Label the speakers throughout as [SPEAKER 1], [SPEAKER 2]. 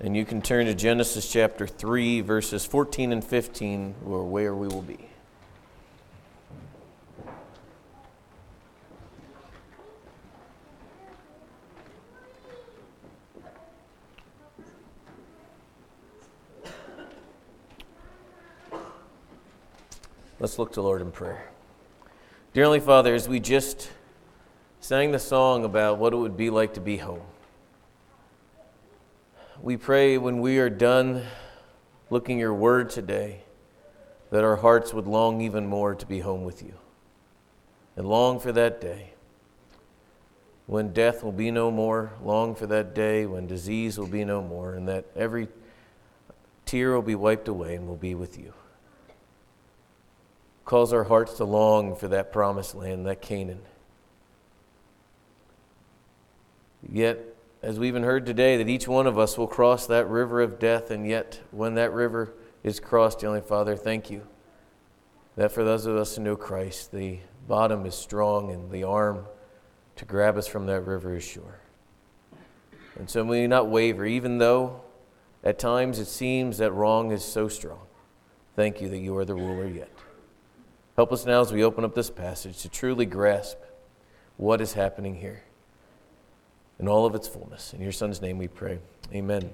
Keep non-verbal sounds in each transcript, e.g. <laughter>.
[SPEAKER 1] And you can turn to Genesis chapter 3, verses 14 and 15, or where we will be. Let's look to Lord in prayer. Dearly Father, as we just sang the song about what it would be like to be home, we pray when we are done looking your word today that our hearts would long even more to be home with you and long for that day when death will be no more, long for that day when disease will be no more, and that every tear will be wiped away and will be with you. Cause our hearts to long for that promised land, that Canaan. Yet, as we even heard today, that each one of us will cross that river of death, and yet when that river is crossed, Heavenly Father, thank you that for those of us who know Christ, the bottom is strong and the arm to grab us from that river is sure. And so may we not waver, even though at times it seems that wrong is so strong. Thank you that you are the ruler yet. Help us now as we open up this passage to truly grasp what is happening here in all of its fullness. In your Son's name we pray. Amen.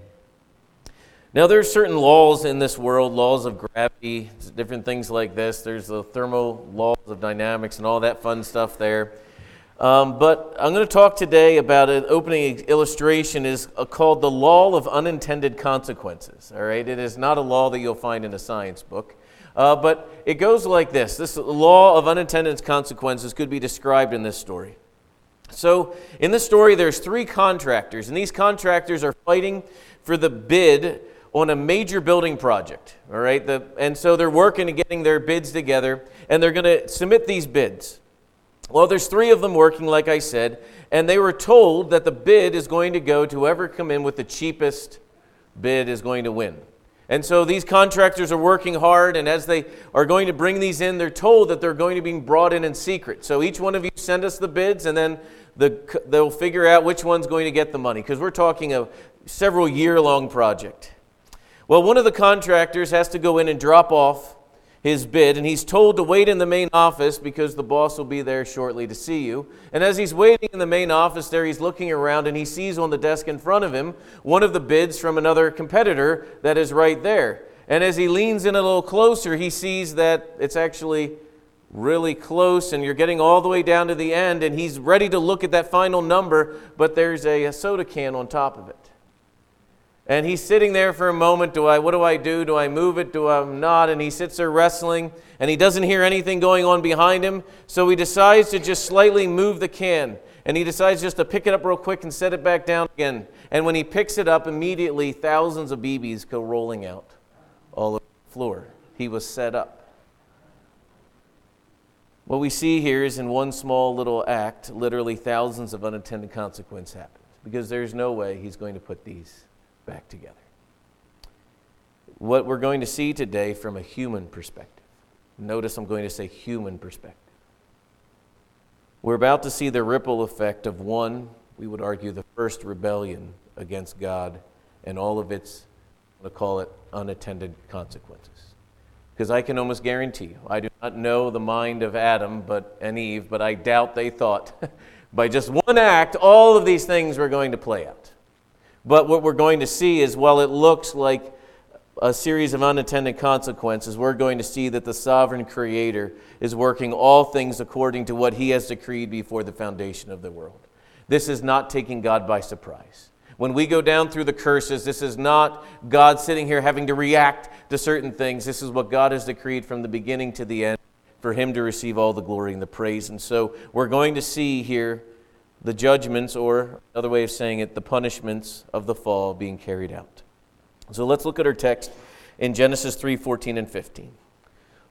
[SPEAKER 1] Now, there are certain laws in this world, laws of gravity, different things like this. There's the thermal laws of dynamics and all that fun stuff there. Um, but I'm going to talk today about an opening illustration is called the law of unintended consequences. All right, it is not a law that you'll find in a science book, uh, but it goes like this: This law of unintended consequences could be described in this story. So, in the story, there's three contractors, and these contractors are fighting for the bid on a major building project. All right, the, and so they're working and getting their bids together, and they're going to submit these bids. Well, there's three of them working, like I said, and they were told that the bid is going to go to whoever come in with the cheapest bid is going to win. And so these contractors are working hard, and as they are going to bring these in, they're told that they're going to be brought in in secret. So each one of you send us the bids, and then the, they'll figure out which one's going to get the money, because we're talking a several year long project. Well, one of the contractors has to go in and drop off his bid, and he's told to wait in the main office because the boss will be there shortly to see you. And as he's waiting in the main office there, he's looking around and he sees on the desk in front of him one of the bids from another competitor that is right there. And as he leans in a little closer, he sees that it's actually really close and you're getting all the way down to the end and he's ready to look at that final number, but there's a, a soda can on top of it. And he's sitting there for a moment. Do I, what do I do? Do I move it? Do I not? And he sits there wrestling, and he doesn't hear anything going on behind him. So he decides to just slightly move the can. And he decides just to pick it up real quick and set it back down again. And when he picks it up, immediately thousands of BBs go rolling out all over the floor. He was set up. What we see here is in one small little act, literally thousands of unintended consequences happen because there's no way he's going to put these back together. What we're going to see today from a human perspective. Notice I'm going to say human perspective. We're about to see the ripple effect of one, we would argue, the first rebellion against God and all of its, I'm going to call it, unattended consequences. Because I can almost guarantee you, I do not know the mind of Adam but, and Eve, but I doubt they thought <laughs> by just one act all of these things were going to play out. But what we're going to see is while it looks like a series of unintended consequences, we're going to see that the sovereign creator is working all things according to what he has decreed before the foundation of the world. This is not taking God by surprise. When we go down through the curses, this is not God sitting here having to react to certain things. This is what God has decreed from the beginning to the end for him to receive all the glory and the praise. And so we're going to see here the judgments, or another way of saying it, the punishments of the fall being carried out. So let's look at our text in Genesis 3 14 and 15.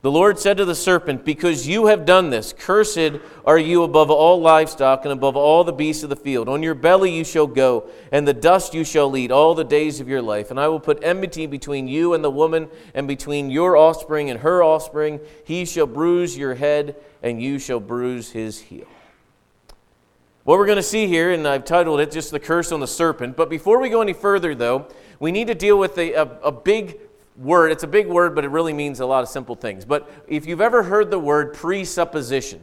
[SPEAKER 1] The Lord said to the serpent, Because you have done this, cursed are you above all livestock and above all the beasts of the field. On your belly you shall go, and the dust you shall eat all the days of your life. And I will put enmity between you and the woman, and between your offspring and her offspring. He shall bruise your head, and you shall bruise his heel. What we're going to see here, and I've titled it just The Curse on the Serpent. But before we go any further, though, we need to deal with a, a, a big word. It's a big word, but it really means a lot of simple things. But if you've ever heard the word presupposition,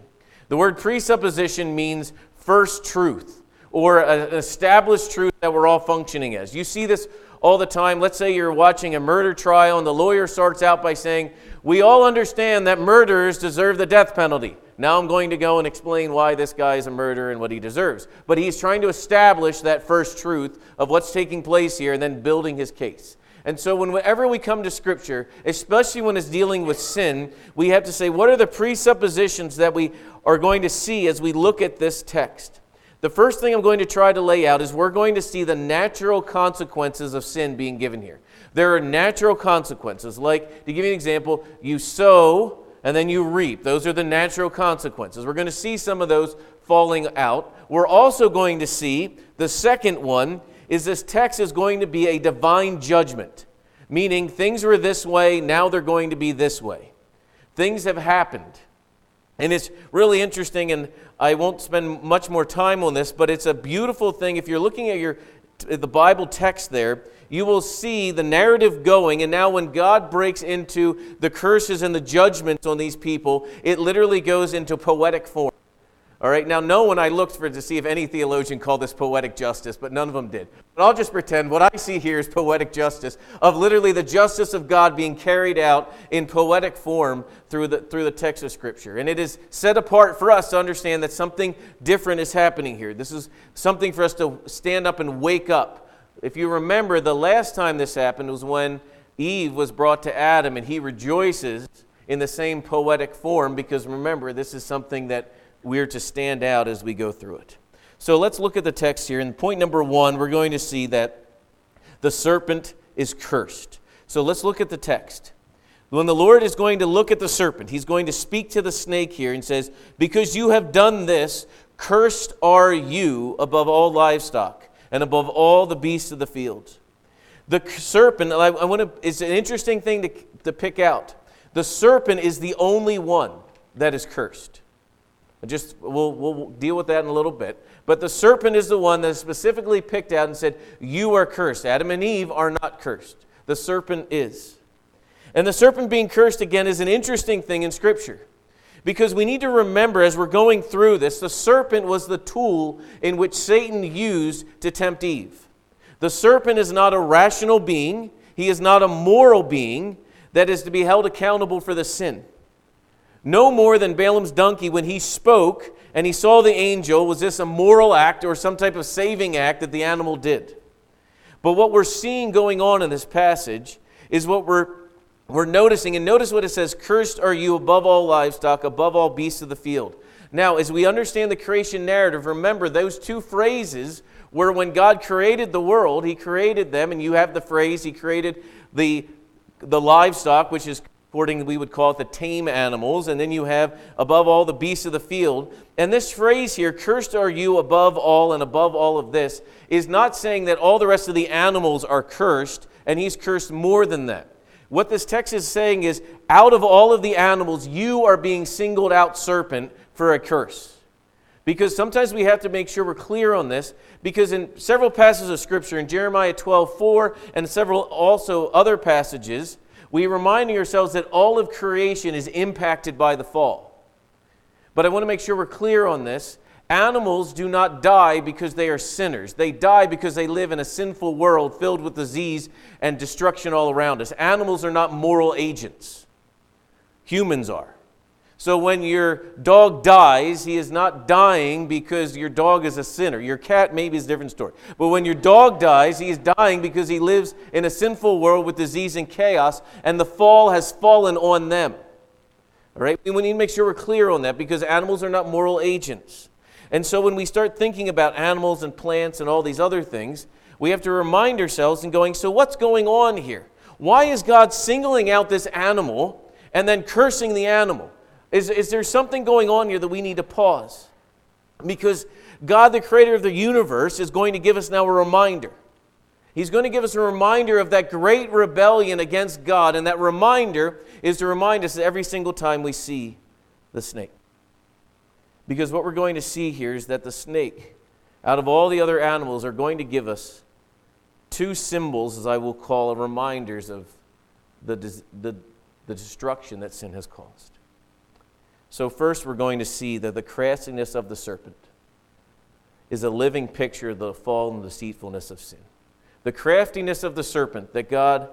[SPEAKER 1] the word presupposition means first truth or an established truth that we're all functioning as. You see this all the time. Let's say you're watching a murder trial, and the lawyer starts out by saying, We all understand that murderers deserve the death penalty. Now I'm going to go and explain why this guy is a murderer and what he deserves. But he's trying to establish that first truth of what's taking place here and then building his case. And so, whenever we come to Scripture, especially when it's dealing with sin, we have to say, what are the presuppositions that we are going to see as we look at this text? The first thing I'm going to try to lay out is we're going to see the natural consequences of sin being given here. There are natural consequences. Like, to give you an example, you sow and then you reap. Those are the natural consequences. We're going to see some of those falling out. We're also going to see the second one is this text is going to be a divine judgment, meaning things were this way, now they're going to be this way. Things have happened. And it's really interesting, and I won't spend much more time on this, but it's a beautiful thing. If you're looking at your the Bible text there, you will see the narrative going. And now, when God breaks into the curses and the judgments on these people, it literally goes into poetic form. All right, now no one I looked for to see if any theologian called this poetic justice, but none of them did. But I'll just pretend what I see here is poetic justice of literally the justice of God being carried out in poetic form through the, through the text of Scripture. And it is set apart for us to understand that something different is happening here. This is something for us to stand up and wake up. If you remember, the last time this happened was when Eve was brought to Adam, and he rejoices in the same poetic form because remember, this is something that we're to stand out as we go through it. So let's look at the text here. In point number one, we're going to see that the serpent is cursed. So let's look at the text. When the Lord is going to look at the serpent, he's going to speak to the snake here and says, Because you have done this, cursed are you above all livestock and above all the beasts of the field. The serpent, I, I want to, it's an interesting thing to, to pick out. The serpent is the only one that is cursed. Just we'll, we'll deal with that in a little bit. But the serpent is the one that specifically picked out and said, You are cursed. Adam and Eve are not cursed. The serpent is. And the serpent being cursed again is an interesting thing in Scripture. Because we need to remember as we're going through this, the serpent was the tool in which Satan used to tempt Eve. The serpent is not a rational being, he is not a moral being that is to be held accountable for the sin. No more than Balaam's donkey when he spoke and he saw the angel, was this a moral act or some type of saving act that the animal did? But what we're seeing going on in this passage is what we're, we're noticing. And notice what it says Cursed are you above all livestock, above all beasts of the field. Now, as we understand the creation narrative, remember those two phrases were when God created the world, He created them, and you have the phrase, He created the, the livestock, which is according we would call it the tame animals and then you have above all the beasts of the field and this phrase here cursed are you above all and above all of this is not saying that all the rest of the animals are cursed and he's cursed more than that what this text is saying is out of all of the animals you are being singled out serpent for a curse because sometimes we have to make sure we're clear on this because in several passages of scripture in jeremiah 12 4 and several also other passages we reminding ourselves that all of creation is impacted by the fall. But I want to make sure we're clear on this. Animals do not die because they are sinners. They die because they live in a sinful world filled with disease and destruction all around us. Animals are not moral agents, humans are. So when your dog dies, he is not dying because your dog is a sinner. Your cat maybe is a different story. But when your dog dies, he is dying because he lives in a sinful world with disease and chaos, and the fall has fallen on them. All right? We need to make sure we're clear on that because animals are not moral agents. And so when we start thinking about animals and plants and all these other things, we have to remind ourselves and going, so what's going on here? Why is God singling out this animal and then cursing the animal? Is, is there something going on here that we need to pause? Because God, the creator of the universe, is going to give us now a reminder. He's going to give us a reminder of that great rebellion against God, and that reminder is to remind us every single time we see the snake. Because what we're going to see here is that the snake, out of all the other animals, are going to give us two symbols, as I will call, reminders of the, the, the destruction that sin has caused. So, first, we're going to see that the craftiness of the serpent is a living picture of the fall and deceitfulness of sin. The craftiness of the serpent that God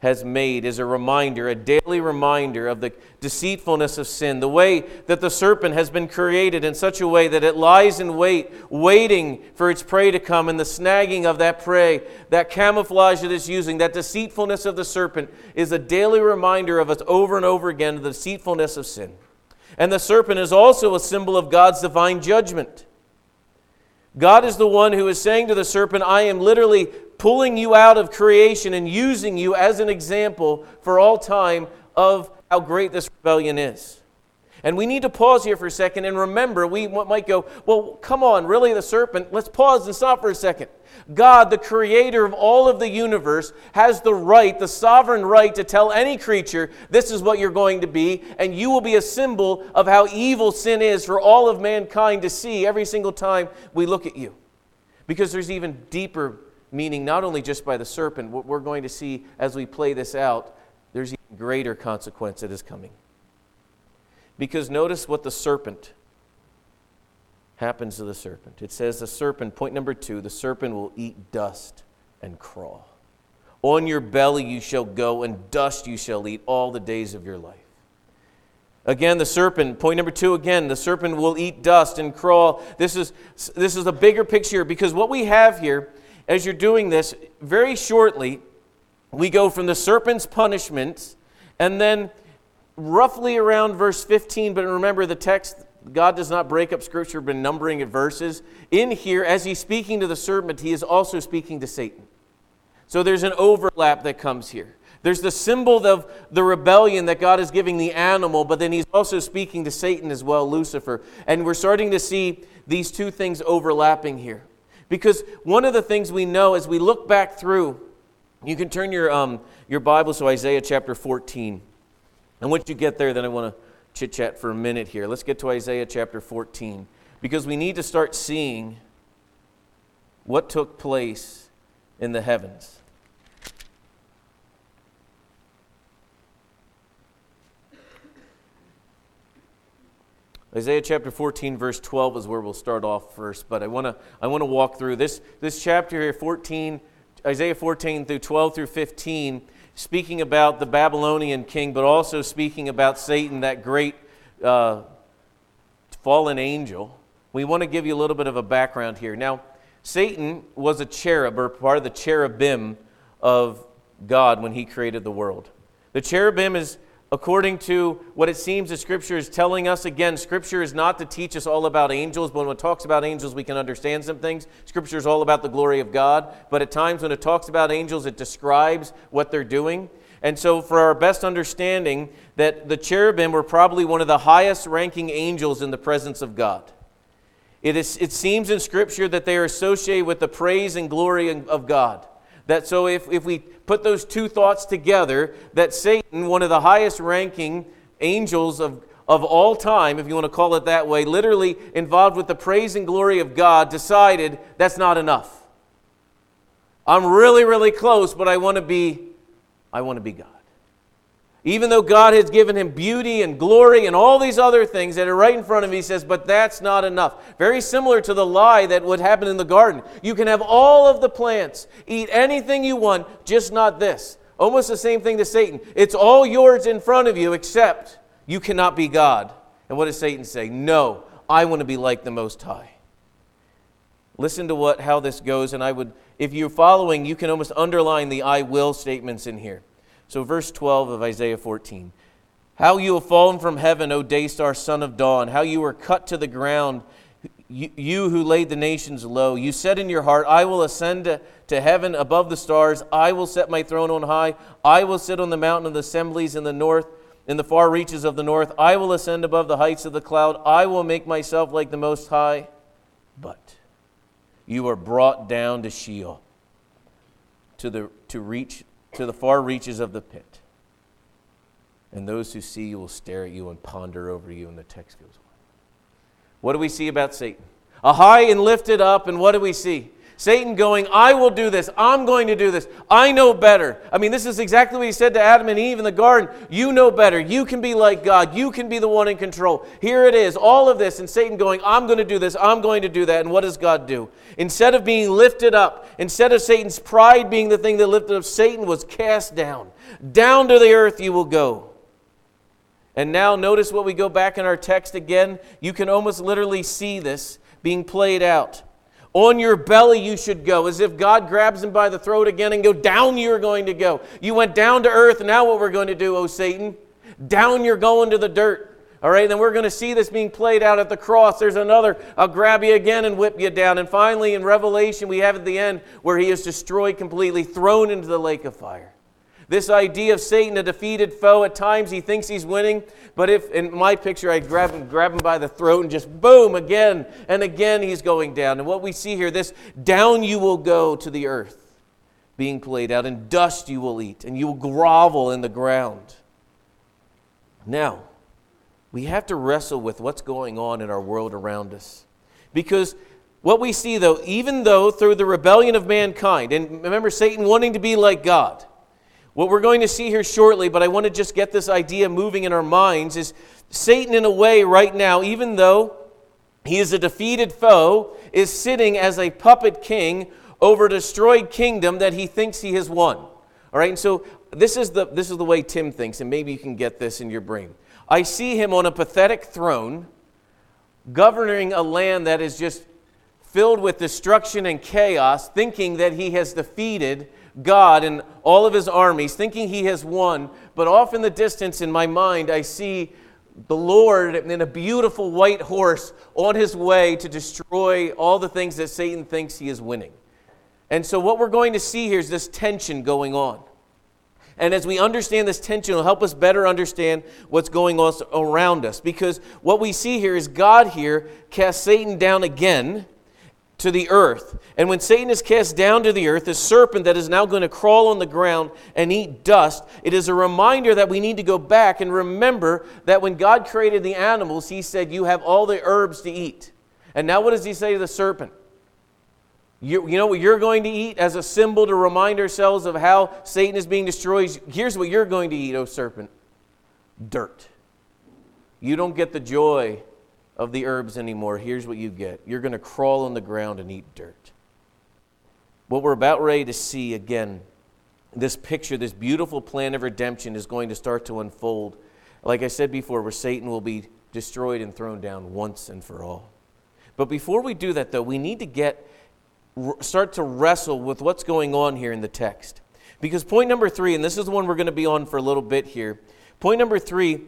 [SPEAKER 1] has made is a reminder, a daily reminder of the deceitfulness of sin, the way that the serpent has been created in such a way that it lies in wait, waiting for its prey to come, and the snagging of that prey, that camouflage that it's using, that deceitfulness of the serpent is a daily reminder of us over and over again the deceitfulness of sin. And the serpent is also a symbol of God's divine judgment. God is the one who is saying to the serpent, I am literally pulling you out of creation and using you as an example for all time of how great this rebellion is. And we need to pause here for a second and remember, we might go, well, come on, really, the serpent? Let's pause and stop for a second. God, the creator of all of the universe, has the right, the sovereign right, to tell any creature, this is what you're going to be, and you will be a symbol of how evil sin is for all of mankind to see every single time we look at you. Because there's even deeper meaning, not only just by the serpent, what we're going to see as we play this out, there's even greater consequence that is coming. Because notice what the serpent happens to the serpent. It says the serpent, point number two, the serpent will eat dust and crawl. On your belly you shall go, and dust you shall eat all the days of your life. Again, the serpent, point number two again, the serpent will eat dust and crawl. This is, this is a bigger picture because what we have here, as you're doing this, very shortly, we go from the serpent's punishment and then roughly around verse 15, but remember the text God does not break up Scripture by numbering it verses. In here, as he's speaking to the serpent, he is also speaking to Satan. So there's an overlap that comes here. There's the symbol of the rebellion that God is giving the animal, but then he's also speaking to Satan as well, Lucifer. And we're starting to see these two things overlapping here. Because one of the things we know as we look back through, you can turn your, um, your Bibles to Isaiah chapter 14. And once you get there, then I want to chit chat for a minute here. Let's get to Isaiah chapter 14 because we need to start seeing what took place in the heavens. Isaiah chapter 14, verse 12 is where we'll start off first, but I want to I wanna walk through this, this chapter here, 14, Isaiah 14 through 12 through 15 speaking about the Babylonian king, but also speaking about Satan, that great uh, fallen angel. We want to give you a little bit of a background here. Now, Satan was a cherub, or part of the cherubim of God when he created the world. The cherubim is according to what it seems that Scripture is telling us. Again, Scripture is not to teach us all about angels, but when it talks about angels, we can understand some things. Scripture is all about the glory of God, but at times when it talks about angels, it describes what they're doing. And so, for our best understanding, that the cherubim were probably one of the highest ranking angels in the presence of God. It, is, it seems in Scripture that they are associated with the praise and glory of God. That so if, if we put those two thoughts together, that Satan, one of the highest ranking angels of, of all time, if you want to call it that way, literally involved with the praise and glory of God, decided that's not enough. I'm really, really close, but I want to be, I want to be God. Even though God has given him beauty and glory and all these other things that are right in front of him, he says, but that's not enough. Very similar to the lie that would happen in the garden. You can have all of the plants, eat anything you want, just not this. Almost the same thing to Satan. It's all yours in front of you, except you cannot be God. And what does Satan say? No, I want to be like the Most High. Listen to what how this goes, and I would, if you're following, you can almost underline the I will statements in here. So, verse 12 of Isaiah 14 How you have fallen from heaven, O Daystar, son of dawn, how you were cut to the ground, you, you who laid the nations low. You said in your heart, I will ascend to, to heaven above the stars, I will set my throne on high, I will sit on the mountain of the assemblies in the north. In the far reaches of the north, I will ascend above the heights of the cloud. I will make myself like the Most High. But you are brought down to Sheol to, the, to reach to the far reaches of the pit. And those who see you will stare at you and ponder over you, and the text goes on. What do we see about Satan? A high and lifted up, and what do we see? Satan going, I will do this. I'm going to do this. I know better. I mean, this is exactly what he said to Adam and Eve in the garden. You know better. You can be like God. You can be the one in control. Here it is, all of this, and Satan going, I'm going to do this. I'm going to do that. And what does God do? Instead of being lifted up, instead of Satan's pride being the thing that lifted up, Satan was cast down. Down to the earth you will go. And now notice what we go back in our text again. You can almost literally see this being played out. On your belly you should go, as if God grabs him by the throat again and go, Down you're going to go. You went down to earth, now what we're going to do, O Satan? Down you're going to the dirt. All right, then we're going to see this being played out at the cross. There's another, I'll grab you again and whip you down. And finally, in Revelation, we have at the end where he is destroyed completely, thrown into the lake of fire. This idea of Satan, a defeated foe, at times he thinks he's winning, but if in my picture I grab him, grab him by the throat and just boom, again and again he's going down. And what we see here, this down you will go to the earth being played out, and dust you will eat, and you will grovel in the ground. Now, we have to wrestle with what's going on in our world around us. Because what we see, though, even though through the rebellion of mankind, and remember Satan wanting to be like God, what we're going to see here shortly, but I want to just get this idea moving in our minds, is Satan, in a way, right now, even though he is a defeated foe, is sitting as a puppet king over a destroyed kingdom that he thinks he has won. All right, and so this is the, this is the way Tim thinks, and maybe you can get this in your brain. I see him on a pathetic throne, governing a land that is just filled with destruction and chaos, thinking that he has defeated God and all of his armies, thinking he has won. But off in the distance in my mind, I see the Lord in a beautiful white horse on his way to destroy all the things that Satan thinks he is winning. And so, what we're going to see here is this tension going on. And as we understand this tension, it'll help us better understand what's going on around us. Because what we see here is God here cast Satan down again to the earth. And when Satan is cast down to the earth, the serpent that is now going to crawl on the ground and eat dust, it is a reminder that we need to go back and remember that when God created the animals, He said, You have all the herbs to eat. And now what does He say to the serpent? You, you know what you're going to eat as a symbol to remind ourselves of how Satan is being destroyed? Here's what you're going to eat, O serpent dirt. You don't get the joy of the herbs anymore, here's what you get you're going to crawl on the ground and eat dirt. What we're about ready to see again, this picture, this beautiful plan of redemption is going to start to unfold. Like I said before, where Satan will be destroyed and thrown down once and for all. But before we do that, though, we need to get start to wrestle with what's going on here in the text. Because point number three, and this is the one we're going to be on for a little bit here. Point number three,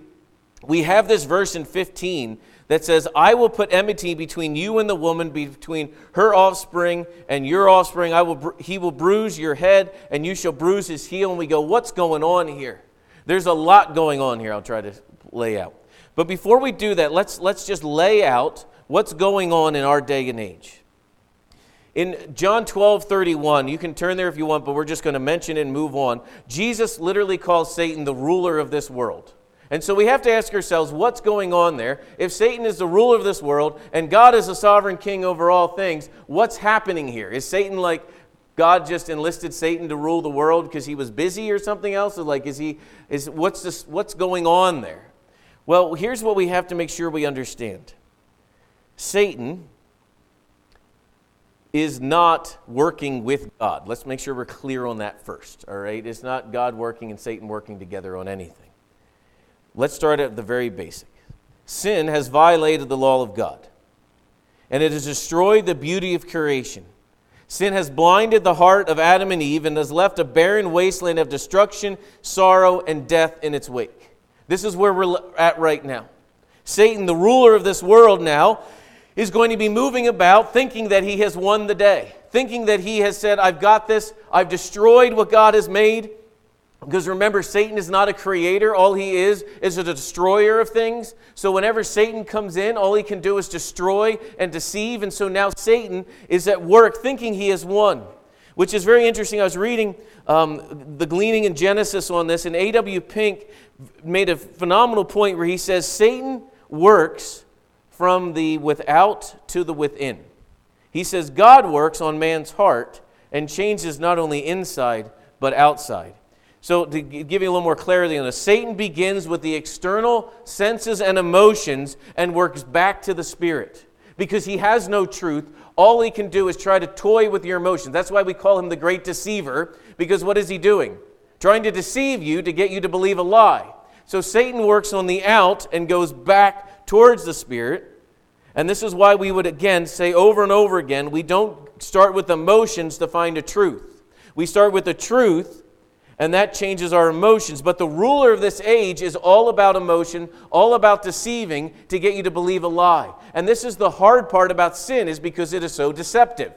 [SPEAKER 1] we have this verse in 15 that says, I will put enmity between you and the woman, between her offspring and your offspring. I will, he will bruise your head, and you shall bruise his heel. And we go, What's going on here? There's a lot going on here, I'll try to lay out. But before we do that, let's, let's just lay out what's going on in our day and age. In John 12, 31, you can turn there if you want, but we're just going to mention and move on. Jesus literally calls Satan the ruler of this world. And so we have to ask ourselves what's going on there? If Satan is the ruler of this world and God is a sovereign king over all things, what's happening here? Is Satan like God just enlisted Satan to rule the world because he was busy or something else? Or like is he is what's this what's going on there? Well, here's what we have to make sure we understand. Satan is not working with God. Let's make sure we're clear on that first, all right? It's not God working and Satan working together on anything. Let's start at the very basic. Sin has violated the law of God, and it has destroyed the beauty of creation. Sin has blinded the heart of Adam and Eve and has left a barren wasteland of destruction, sorrow, and death in its wake. This is where we're at right now. Satan, the ruler of this world now, is going to be moving about thinking that he has won the day, thinking that he has said, I've got this, I've destroyed what God has made, because remember, Satan is not a creator. All he is is a destroyer of things. So whenever Satan comes in, all he can do is destroy and deceive. And so now Satan is at work thinking he has won, which is very interesting. I was reading um, the gleaning in Genesis on this, and A.W. Pink made a phenomenal point where he says Satan works from the without to the within. He says God works on man's heart and changes not only inside, but outside. So, to give you a little more clarity on this, Satan begins with the external senses and emotions and works back to the spirit because he has no truth. All he can do is try to toy with your emotions. That's why we call him the great deceiver because what is he doing? Trying to deceive you to get you to believe a lie. So, Satan works on the out and goes back towards the spirit. And this is why we would again say over and over again we don't start with emotions to find a truth. We start with the truth and that changes our emotions. But the ruler of this age is all about emotion, all about deceiving to get you to believe a lie. And this is the hard part about sin is because it is so deceptive.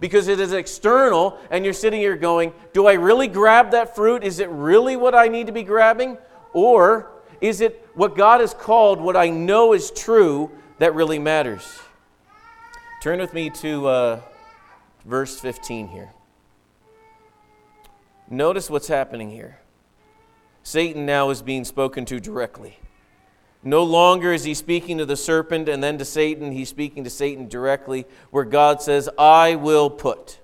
[SPEAKER 1] Because it is external and you're sitting here going, "Do I really grab that fruit? Is it really what I need to be grabbing? Or is it what God has called what I know is true that really matters?" Turn with me to uh, verse 15 here. Notice what's happening here. Satan now is being spoken to directly. No longer is he speaking to the serpent and then to Satan, he's speaking to Satan directly, where God says, I will put,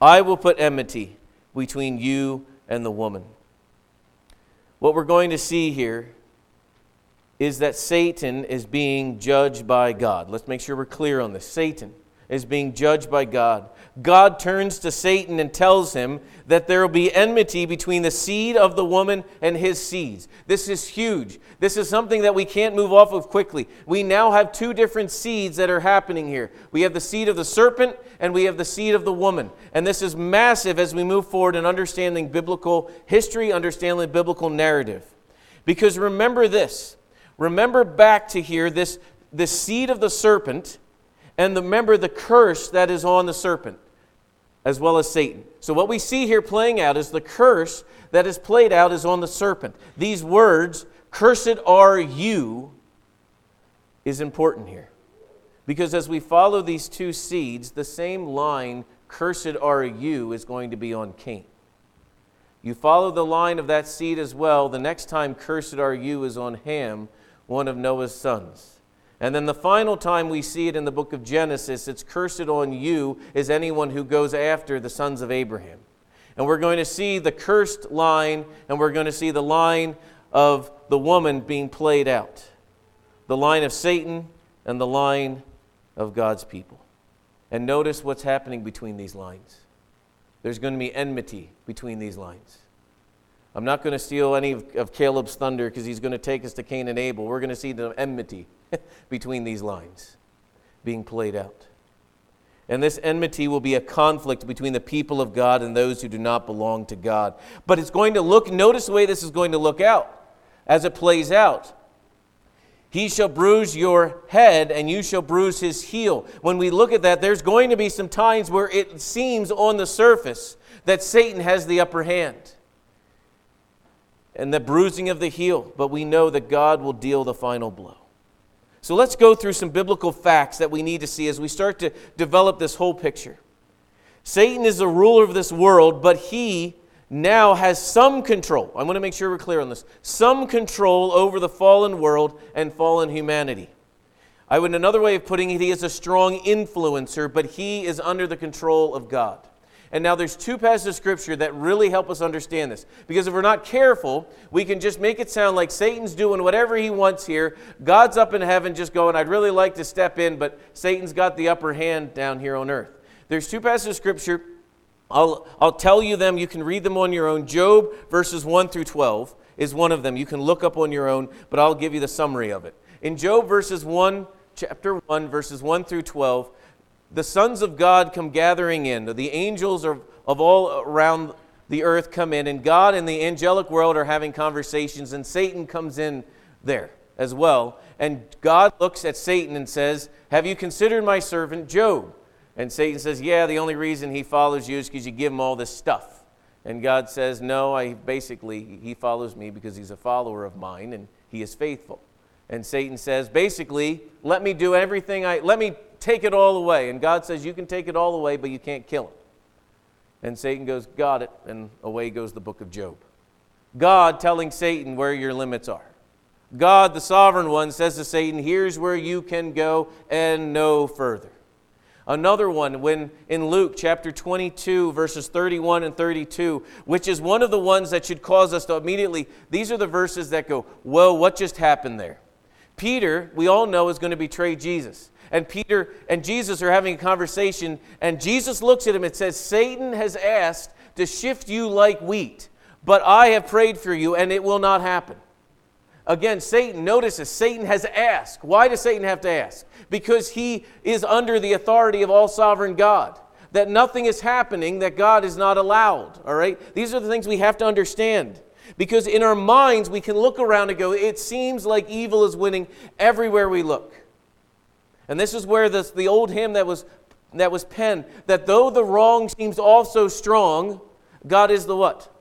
[SPEAKER 1] I will put enmity between you and the woman. What we're going to see here is that Satan is being judged by God. Let's make sure we're clear on this. Satan is being judged by God. God turns to Satan and tells him that there will be enmity between the seed of the woman and his seeds. This is huge. This is something that we can't move off of quickly. We now have two different seeds that are happening here. We have the seed of the serpent and we have the seed of the woman. And this is massive as we move forward in understanding biblical history, understanding biblical narrative. Because remember this. Remember back to here this, the seed of the serpent and remember the curse that is on the serpent as well as Satan. So, what we see here playing out is the curse that is played out is on the serpent. These words, cursed are you, is important here. Because as we follow these two seeds, the same line, cursed are you, is going to be on Cain. You follow the line of that seed as well, the next time cursed are you is on Ham, one of Noah's sons. And then the final time we see it in the book of Genesis, it's cursed on you is anyone who goes after the sons of Abraham. And we're going to see the cursed line, and we're going to see the line of the woman being played out the line of Satan and the line of God's people. And notice what's happening between these lines. There's going to be enmity between these lines. I'm not going to steal any of, Caleb's thunder because he's going to take us to Cain and Abel. We're going to see the enmity <laughs> between these lines being played out. And this enmity will be a conflict between the people of God and those who do not belong to God. But it's going to look, notice the way this is going to look out as it plays out. He shall bruise your head, and you shall bruise his heel. When we look at that, there's going to be some times where it seems on the surface that Satan has the upper hand and the bruising of the heel, but we know that God will deal the final blow. So let's go through some biblical facts that we need to see as we start to develop this whole picture. Satan is the ruler of this world, but he now has some control. I want to make sure we're clear on this. Some control over the fallen world and fallen humanity. I would another way of putting it, he is a strong influencer, but he is under the control of God. And now there's two passages of scripture that really help us understand this. Because if we're not careful, we can just make it sound like Satan's doing whatever he wants here. God's up in heaven just going, I'd really like to step in, but Satan's got the upper hand down here on earth. There's two passages of scripture. I'll, I'll tell you them. You can read them on your own. Job verses 1 through 12 is one of them. You can look up on your own, but I'll give you the summary of it. In Job verses 1, chapter 1, verses 1 through 12, the sons of God come gathering in. The angels of, all around the earth come in, and God and the angelic world are having conversations, and Satan comes in there as well. And God looks at Satan and says, Have you considered my servant Job? And Satan says, Yeah, the only reason he follows you is because you give him all this stuff. And God says, No, I basically, he follows me because he's a follower of mine and he is faithful. And Satan says, basically, let me do everything I, let me take it all away. And God says, You can take it all away, but you can't kill him. And Satan goes, Got it. And away goes the book of Job. God telling Satan where your limits are. God, the sovereign one, says to Satan, Here's where you can go and no further. Another one, when in Luke chapter 22, verses 31 and 32, which is one of the ones that should cause us to immediately, these are the verses that go, Whoa, what just happened there? Peter, we all know, is going to betray Jesus. And Peter and Jesus are having a conversation, and Jesus looks at him and says, Satan has asked to shift you like wheat, but I have prayed for you, and it will not happen. Again, Satan, notices Satan has asked. Why does Satan have to ask? Because he is under the authority of all sovereign God. That nothing is happening that God is not allowed. All right? These are the things we have to understand. Because in our minds, we can look around and go, it seems like evil is winning everywhere we look. And this is where this, the old hymn that was, that was penned, that though the wrong seems also strong, God is the what?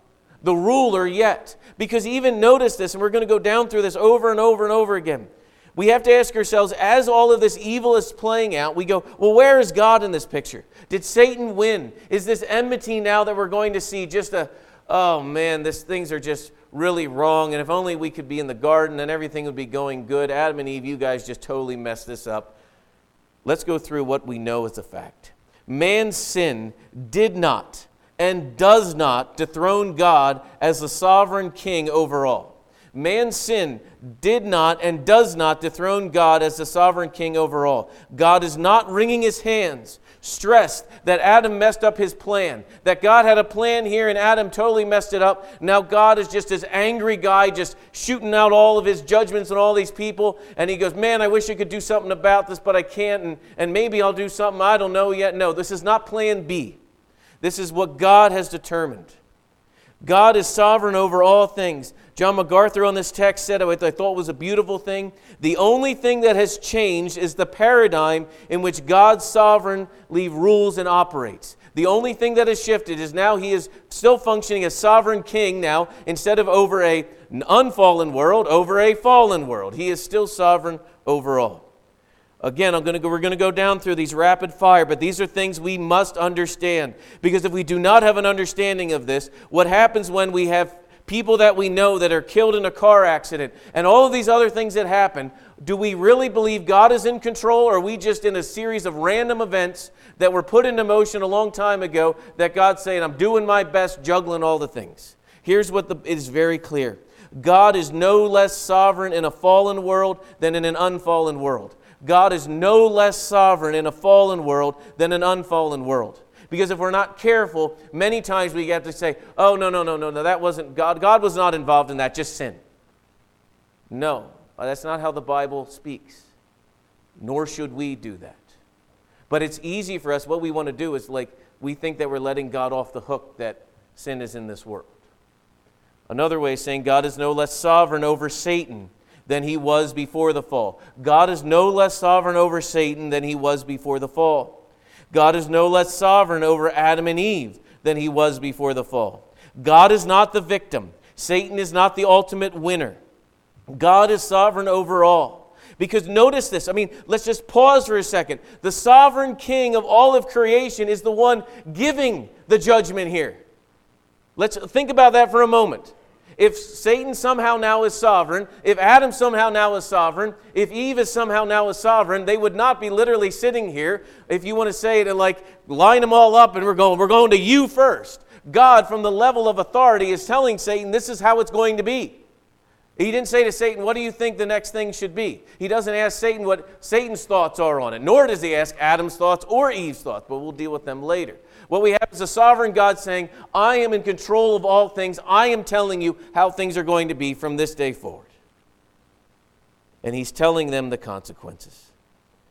[SPEAKER 1] The ruler yet. Because even notice this, and we're going to go down through this over and over and over again. We have to ask ourselves, as all of this evil is playing out, we go, well, where is God in this picture? Did Satan win? Is this enmity now that we're going to see just a, oh man, this things are just really wrong, and if only we could be in the garden and everything would be going good. Adam and Eve, you guys just totally messed this up. Let's go through what we know as a fact. Man's sin did not and does not dethrone God as the sovereign king over all. Man's sin did not and does not dethrone God as the sovereign king over all. God is not wringing his hands, stressed that Adam messed up his plan, that God had a plan here and Adam totally messed it up. Now God is just this angry guy, just shooting out all of his judgments on all these people. And he goes, Man, I wish I could do something about this, but I can't. And, and maybe I'll do something I don't know yet. No, this is not plan B. This is what God has determined. God is sovereign over all things. John MacArthur on this text said I thought was a beautiful thing. The only thing that has changed is the paradigm in which God sovereignly rules and operates. The only thing that has shifted is now he is still functioning as sovereign king now, instead of over a unfallen world, over a fallen world. He is still sovereign over all. Again, I'm going to go, we're going to go down through these rapid fire, but these are things we must understand. Because if we do not have an understanding of this, what happens when we have people that we know that are killed in a car accident and all of these other things that happen, do we really believe God is in control or are we just in a series of random events that were put into motion a long time ago that God's saying, I'm doing my best juggling all the things? Here's what the, is very clear God is no less sovereign in a fallen world than in an unfallen world. God is no less sovereign in a fallen world than an unfallen world. Because if we're not careful, many times we have to say, oh, no, no, no, no, no, that wasn't God. God was not involved in that, just sin. No, that's not how the Bible speaks. Nor should we do that. But it's easy for us. What we want to do is like, we think that we're letting God off the hook that sin is in this world. Another way saying God is no less sovereign over Satan than he was before the fall. God is no less sovereign over Satan than he was before the fall. God is no less sovereign over Adam and Eve than he was before the fall. God is not the victim. Satan is not the ultimate winner. God is sovereign over all. Because notice this. I mean, let's just pause for a second. The sovereign king of all of creation is the one giving the judgment here. Let's think about that for a moment. If Satan somehow now is sovereign, if Adam somehow now is sovereign, if Eve is somehow now is sovereign, they would not be literally sitting here, if you want to say it and like line them all up and we're going, we're going to you first. God, from the level of authority, is telling Satan this is how it's going to be. He didn't say to Satan, What do you think the next thing should be? He doesn't ask Satan what Satan's thoughts are on it, nor does he ask Adam's thoughts or Eve's thoughts, but we'll deal with them later. What we have is a sovereign God saying, I am in control of all things. I am telling you how things are going to be from this day forward. And he's telling them the consequences.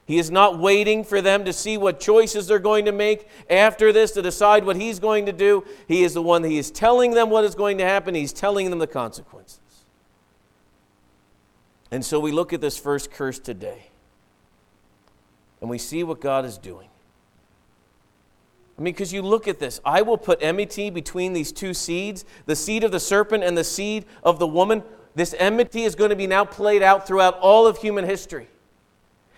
[SPEAKER 1] He is not waiting for them to see what choices they're going to make after this to decide what he's going to do. He is the one that he is telling them what is going to happen. He's telling them the consequences. And so we look at this first curse today and we see what God is doing. I mean, because you look at this, I will put enmity between these two seeds, the seed of the serpent and the seed of the woman. This enmity is going to be now played out throughout all of human history.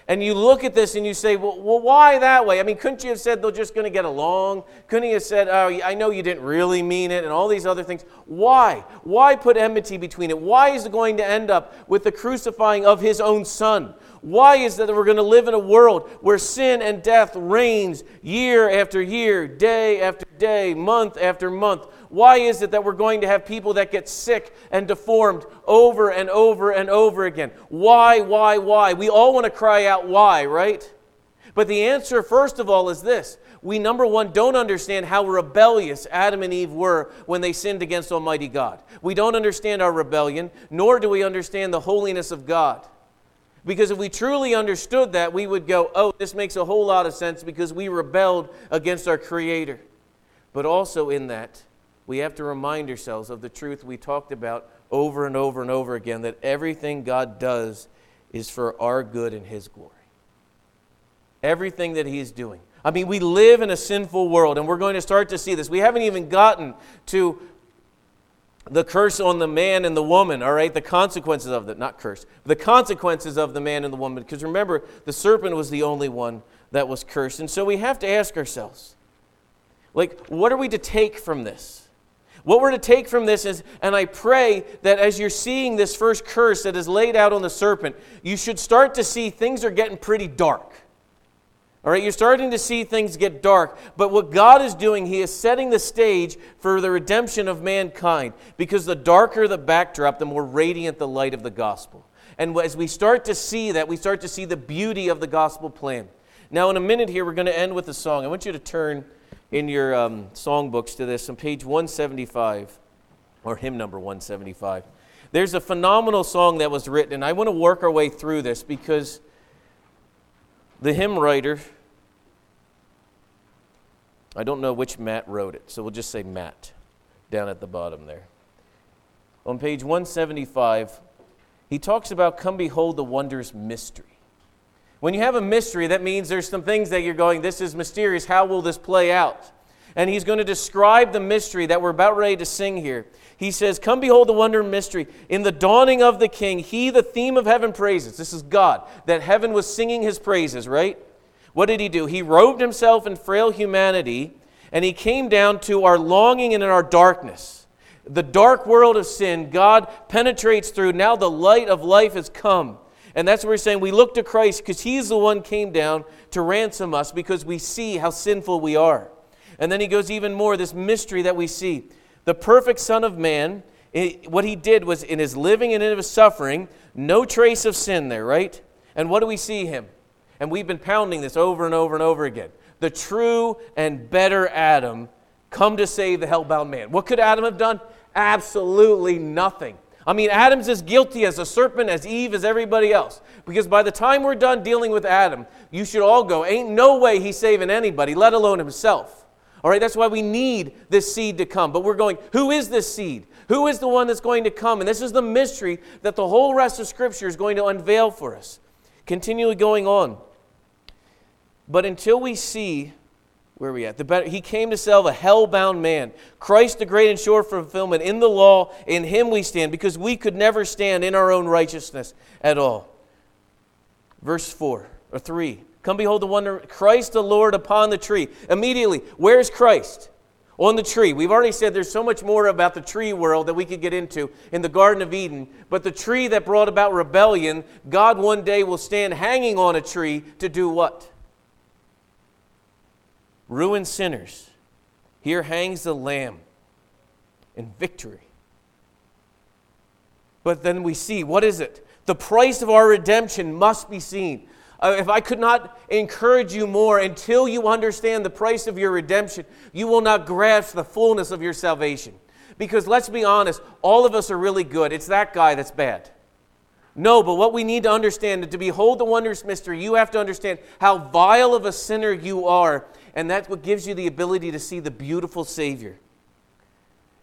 [SPEAKER 1] And you look at this and you say, well, well, why that way? I mean, couldn't you have said they're just going to get along? Couldn't you have said, oh, I know you didn't really mean it, and all these other things? Why? Why put enmity between it? Why is it going to end up with the crucifying of his own son? Why is that we're going to live in a world where sin and death reigns year after year, day after day, month after month? Why is it that we're going to have people that get sick and deformed over and over and over again? Why, why, why? We all want to cry out why, right? But the answer, first of all, is this. We, number one, don't understand how rebellious Adam and Eve were when they sinned against Almighty God. We don't understand our rebellion, nor do we understand the holiness of God. Because if we truly understood that, we would go, oh, this makes a whole lot of sense because we rebelled against our Creator. But also in that, we have to remind ourselves of the truth we talked about over and over and over again that everything God does is for our good and His glory. Everything that He's doing. I mean, we live in a sinful world, and we're going to start to see this. We haven't even gotten to the curse on the man and the woman, all right? The consequences of that, not curse, the consequences of the man and the woman. Because remember, the serpent was the only one that was cursed. And so we have to ask ourselves, like, what are we to take from this? What we're to take from this is, and I pray that as you're seeing this first curse that is laid out on the serpent, you should start to see things are getting pretty dark. All right, you're starting to see things get dark. But what God is doing, He is setting the stage for the redemption of mankind. Because the darker the backdrop, the more radiant the light of the gospel. And as we start to see that, we start to see the beauty of the gospel plan. Now, in a minute here, we're going to end with a song. I want you to turn in your um, songbooks to this on page 175, or hymn number 175. There's a phenomenal song that was written, and I want to work our way through this because the hymn writer, I don't know which Matt wrote it, so we'll just say Matt down at the bottom there. On page 175, he talks about come behold the wondrous mystery. When you have a mystery, that means there's some things that you're going, this is mysterious. How will this play out? And he's going to describe the mystery that we're about ready to sing here. He says, Come behold the wonder and mystery. In the dawning of the king, he, the theme of heaven, praises. This is God, that heaven was singing his praises, right? What did he do? He robed himself in frail humanity, and he came down to our longing and in our darkness. The dark world of sin, God penetrates through. Now the light of life has come. And that's what we're saying. We look to Christ because He's the one came down to ransom us because we see how sinful we are. And then he goes even more this mystery that we see. The perfect Son of Man, what he did was in his living and in his suffering, no trace of sin there, right? And what do we see him? And we've been pounding this over and over and over again. The true and better Adam come to save the hellbound man. What could Adam have done? Absolutely nothing. I mean, Adam's as guilty as a serpent, as Eve, as everybody else. Because by the time we're done dealing with Adam, you should all go, ain't no way he's saving anybody, let alone himself. All right, that's why we need this seed to come. But we're going, who is this seed? Who is the one that's going to come? And this is the mystery that the whole rest of Scripture is going to unveil for us. Continually going on. But until we see where are we at? The better, he came to save a hell-bound man. Christ, the great and sure fulfillment in the law, in him we stand, because we could never stand in our own righteousness at all. Verse 4 or 3. Come behold the wonder, Christ the Lord upon the tree. Immediately, where's Christ? On the tree. We've already said there's so much more about the tree world that we could get into in the Garden of Eden. But the tree that brought about rebellion, God one day will stand hanging on a tree to do what? Ruined sinners. Here hangs the Lamb in victory. But then we see what is it? The price of our redemption must be seen. Uh, if I could not encourage you more until you understand the price of your redemption, you will not grasp the fullness of your salvation. Because let's be honest, all of us are really good. It's that guy that's bad. No, but what we need to understand, to behold the wondrous mystery, you have to understand how vile of a sinner you are and that's what gives you the ability to see the beautiful Savior.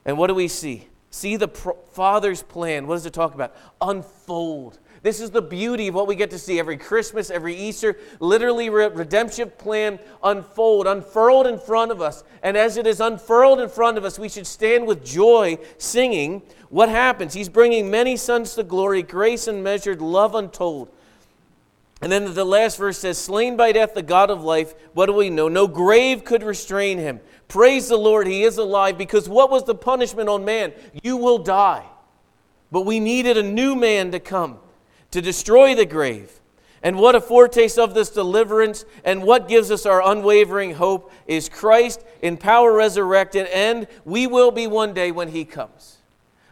[SPEAKER 1] And what do we see? See the pro- Father's plan. What does it talk about? Unfold. This is the beauty of what we get to see every Christmas, every Easter. Literally, re- redemption plan unfold, unfurled in front of us. And as it is unfurled in front of us, we should stand with joy, singing. What happens? He's bringing many sons to glory, grace unmeasured, love untold. And then the last verse says, Slain by death, the God of life, what do we know? No grave could restrain him. Praise the Lord, he is alive, because what was the punishment on man? You will die. But we needed a new man to come to destroy the grave. And what a foretaste of this deliverance, and what gives us our unwavering hope is Christ in power resurrected, and we will be one day when he comes.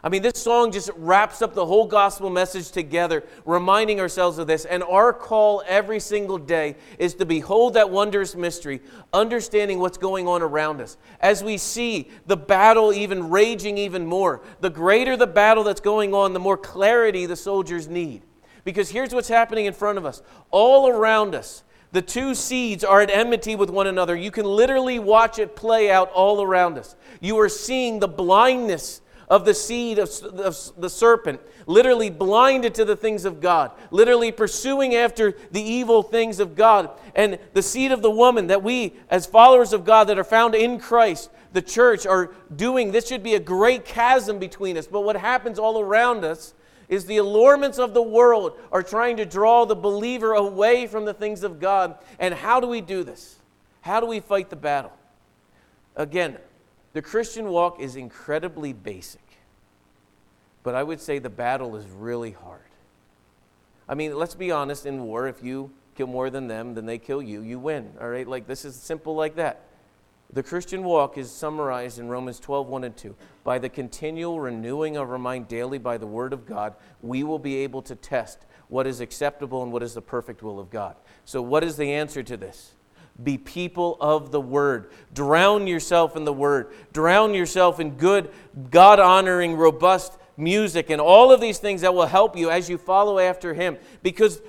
[SPEAKER 1] I mean, this song just wraps up the whole gospel message together, reminding ourselves of this. And our call every single day is to behold that wondrous mystery, understanding what's going on around us. As we see the battle even raging even more, the greater the battle that's going on, the more clarity the soldiers need. Because here's what's happening in front of us all around us. The two seeds are at enmity with one another. You can literally watch it play out all around us. You are seeing the blindness of the seed of, the serpent, literally blinded to the things of God, literally pursuing after the evil things of God. And the seed of the woman that we, as followers of God that are found in Christ, the church, are doing. This should be a great chasm between us. But what happens all around us is the allurements of the world are trying to draw the believer away from the things of God. And how do we do this? How do we fight the battle? Again, the Christian walk is incredibly basic. But I would say the battle is really hard. I mean, let's be honest in war, if you kill more than them, then they kill you, you win. All right? Like, this is simple like that. The Christian walk is summarized in Romans 12, 1 and 2. By the continual renewing of our mind daily by the Word of God, we will be able to test what is acceptable and what is the perfect will of God. So, what is the answer to this? Be people of the Word. Drown yourself in the Word. Drown yourself in good, God honoring, robust music, and all of these things that will help you as you follow after Him. Because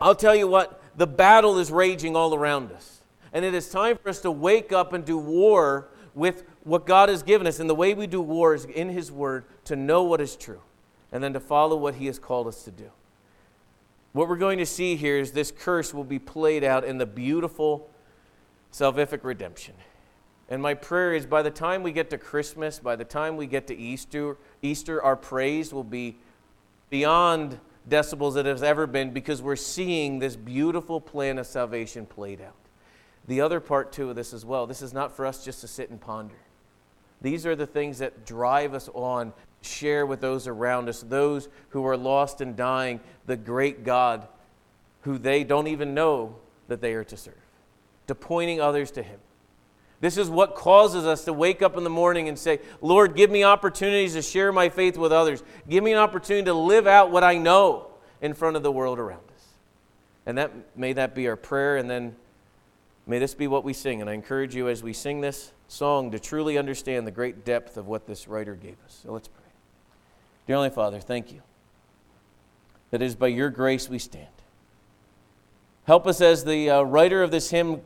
[SPEAKER 1] I'll tell you what, the battle is raging all around us. And it is time for us to wake up and do war with what God has given us. And the way we do war is in His Word to know what is true and then to follow what He has called us to do. What we're going to see here is this curse will be played out in the beautiful salvific redemption. And my prayer is by the time we get to Christmas, by the time we get to Easter, Easter, our praise will be beyond decibels that has ever been because we're seeing this beautiful plan of salvation played out. The other part, too, of this as well, this is not for us just to sit and ponder. These are the things that drive us on, share with those around us, those who are lost and dying, the great God who they don't even know that they are to serve, to pointing others to Him. This is what causes us to wake up in the morning and say, Lord, give me opportunities to share my faith with others. Give me an opportunity to live out what I know in front of the world around us. And that may that be our prayer, and then may this be what we sing. And I encourage you as we sing this song to truly understand the great depth of what this writer gave us. So let's pray. Dear Heavenly Father, thank you that it is by your grace we stand. Help us as the uh, writer of this hymn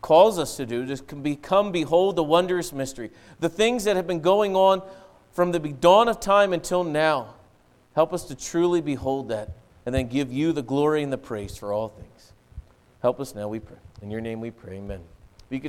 [SPEAKER 1] calls us to do, to become, behold the wondrous mystery. The things that have been going on from the dawn of time until now. Help us to truly behold that and then give you the glory and the praise for all things. Help us now, we pray. In your name we pray, amen.